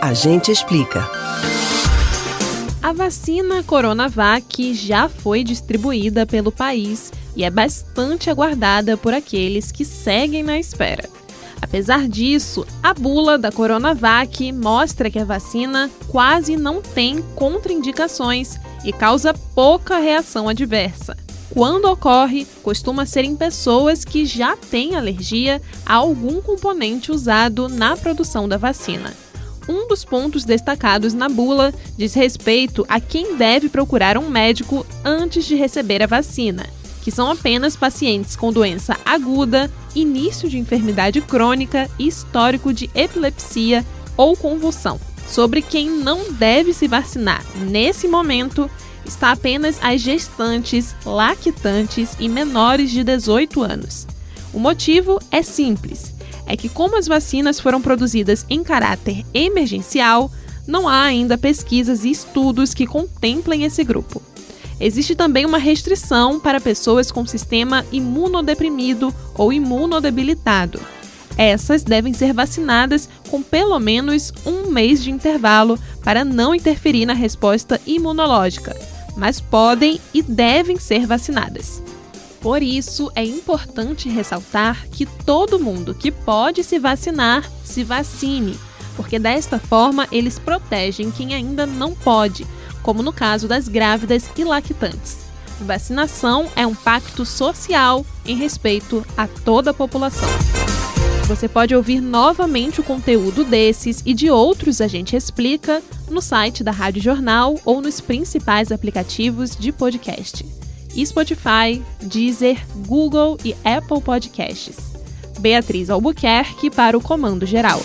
A gente explica. A vacina Coronavac já foi distribuída pelo país e é bastante aguardada por aqueles que seguem na espera. Apesar disso, a bula da Coronavac mostra que a vacina quase não tem contraindicações e causa pouca reação adversa. Quando ocorre, costuma ser em pessoas que já têm alergia a algum componente usado na produção da vacina. Um dos pontos destacados na bula diz respeito a quem deve procurar um médico antes de receber a vacina, que são apenas pacientes com doença aguda, início de enfermidade crônica e histórico de epilepsia ou convulsão. Sobre quem não deve se vacinar nesse momento está apenas as gestantes, lactantes e menores de 18 anos. O motivo é simples é que, como as vacinas foram produzidas em caráter emergencial, não há ainda pesquisas e estudos que contemplem esse grupo. Existe também uma restrição para pessoas com sistema imunodeprimido ou imunodebilitado. Essas devem ser vacinadas com pelo menos um mês de intervalo para não interferir na resposta imunológica, mas podem e devem ser vacinadas. Por isso, é importante ressaltar que todo mundo que pode se vacinar, se vacine, porque desta forma eles protegem quem ainda não pode, como no caso das grávidas e lactantes. Vacinação é um pacto social em respeito a toda a população. Você pode ouvir novamente o conteúdo desses e de outros a gente explica no site da Rádio Jornal ou nos principais aplicativos de podcast. Spotify, Deezer, Google e Apple Podcasts. Beatriz Albuquerque para o Comando Geral.